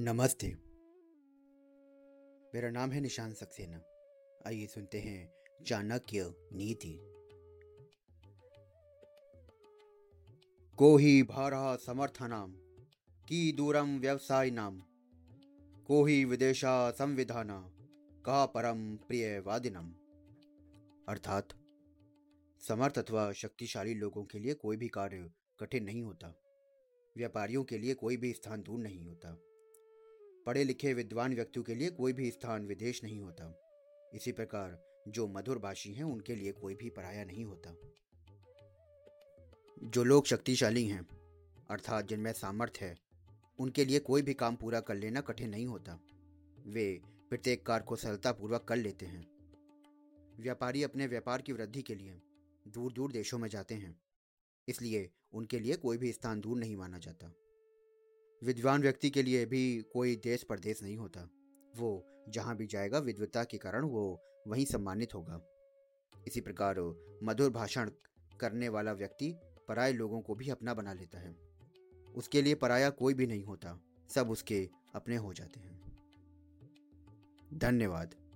नमस्ते। मेरा नाम है निशान सक्सेना। आइए सुनते हैं चाणक्य नीति। को ही भारा समर्थनाम, की दूरम व्यवसाय नाम। को ही विदेशा संविधाना, का परम प्रिय वादिनम अर्थात समर्थ अथवा शक्तिशाली लोगों के लिए कोई भी कार्य कठिन नहीं होता। व्यापारियों के लिए कोई भी स्थान दूर नहीं होता। पढ़े लिखे विद्वान व्यक्तियों के लिए कोई भी स्थान विदेश नहीं होता। इसी प्रकार, जो मधुर भाषी हैं, उनके लिए कोई भी पराया नहीं होता। जो लोग शक्तिशाली हैं, अर्थात जिनमें सामर्थ्य है, उनके लिए कोई भी काम पूरा कर लेना कठिन नहीं होता। वे प्रत्येक कार्य को सरलतापूर्वक कर लेते हैं। व्यापारी अपने व्यापार की वृद्धि के लिए दूर दूर देशों में जाते हैं, इसलिए उनके लिए कोई भी स्थान दूर नहीं माना जाता। विद्वान व्यक्ति के लिए भी कोई देश परदेश नहीं होता। वो जहाँ भी जाएगा विद्वता के कारण वो वहीं सम्मानित होगा। इसी प्रकार मधुर भाषण करने वाला व्यक्ति पराय लोगों को भी अपना बना लेता है। उसके लिए पराया कोई भी नहीं होता। सब उसके अपने हो जाते हैं। धन्यवाद।